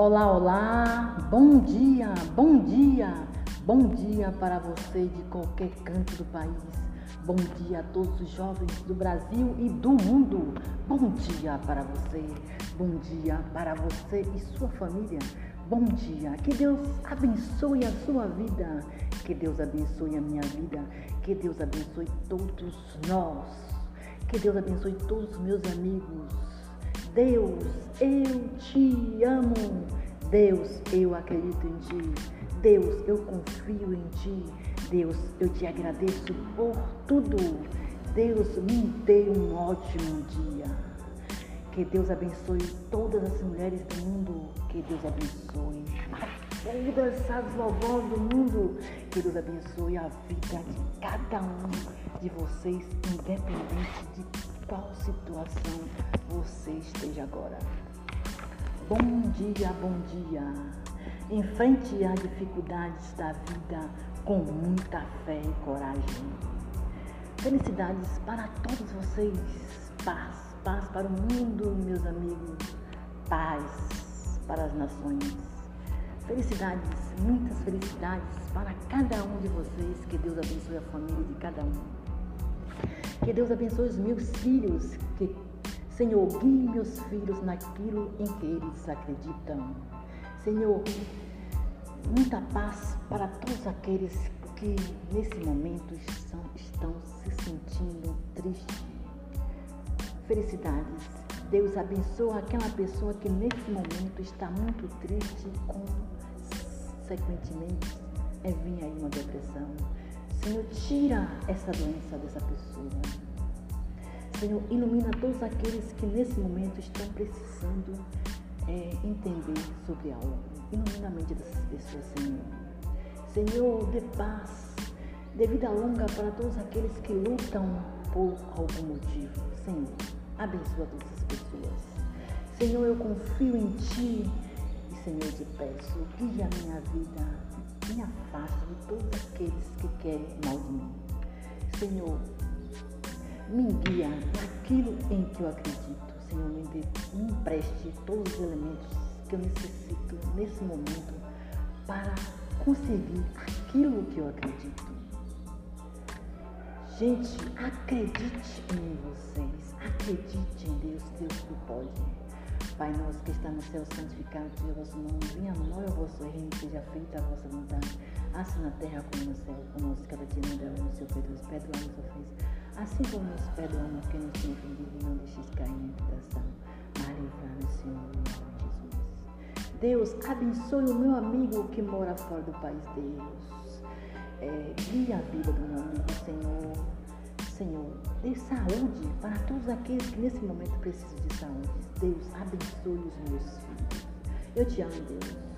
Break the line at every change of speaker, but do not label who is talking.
Olá, olá, bom dia, bom dia, bom dia para você de qualquer canto do país. Bom dia a todos os jovens do Brasil e do mundo. Bom dia para você, bom dia para você e sua família. Bom dia, que Deus abençoe a sua vida, que Deus abençoe a minha vida, que Deus abençoe todos nós, que Deus abençoe todos os meus amigos. Deus, eu te amo. Deus, eu acredito em ti. Deus, eu confio em ti. Deus, eu te agradeço por tudo. Deus, me dê um ótimo dia. Que Deus abençoe todas as mulheres do mundo. Que Deus abençoe todas as vovós do mundo. Que Deus abençoe a vida de cada um de vocês, independente de qual situação você esteja agora. Bom dia, bom dia. Enfrente as dificuldades da vida com muita fé e coragem. Felicidades para todos vocês. Paz, paz para o mundo, meus amigos. Paz para as nações. Felicidades, muitas felicidades para cada um de vocês. Que Deus abençoe a família de cada um. Que Deus abençoe os meus filhos. Que Senhor, guie meus filhos naquilo em que eles acreditam. Senhor, muita paz para todos aqueles que nesse momento estão, estão se sentindo tristes. Felicidades. Deus abençoa aquela pessoa que nesse momento está muito triste, consequentemente é vir aí uma depressão. Senhor, tira essa doença dessa pessoa. Senhor, ilumina todos aqueles que nesse momento estão precisando é, entender sobre algo. Ilumina a mente dessas pessoas, Senhor. Senhor, dê paz, dê vida longa para todos aqueles que lutam por algum motivo. Senhor, abençoa todas as pessoas. Senhor, eu confio em Ti Senhor, te peço, guia a minha vida, me afaste de todos aqueles que querem mal de mim. Senhor, me guia naquilo em que eu acredito. Senhor, me, dê, me empreste todos os elementos que eu necessito nesse momento para conseguir aquilo que eu acredito. Gente, acredite em vocês, acredite em Deus, Deus que pode. Pai nosso que está no céu, santificado seja o vosso nome, venha a nós o vosso reino, seja feita a vossa vontade, assim na terra como no céu, conosco cada dia nos dá o seu perdoe, perdoa-nos ofensas, assim como nos perdoamos quem nos tem ofendido, e não deixes cair em tentação, mas Senhor, em nome de Jesus. Deus, abençoe o meu amigo que mora fora do país, Deus. É, guia a vida do meu amigo, Senhor. Senhor, dê saúde para todos aqueles que nesse momento precisam de saúde. Deus, abençoe os meus filhos. Eu te amo, Deus.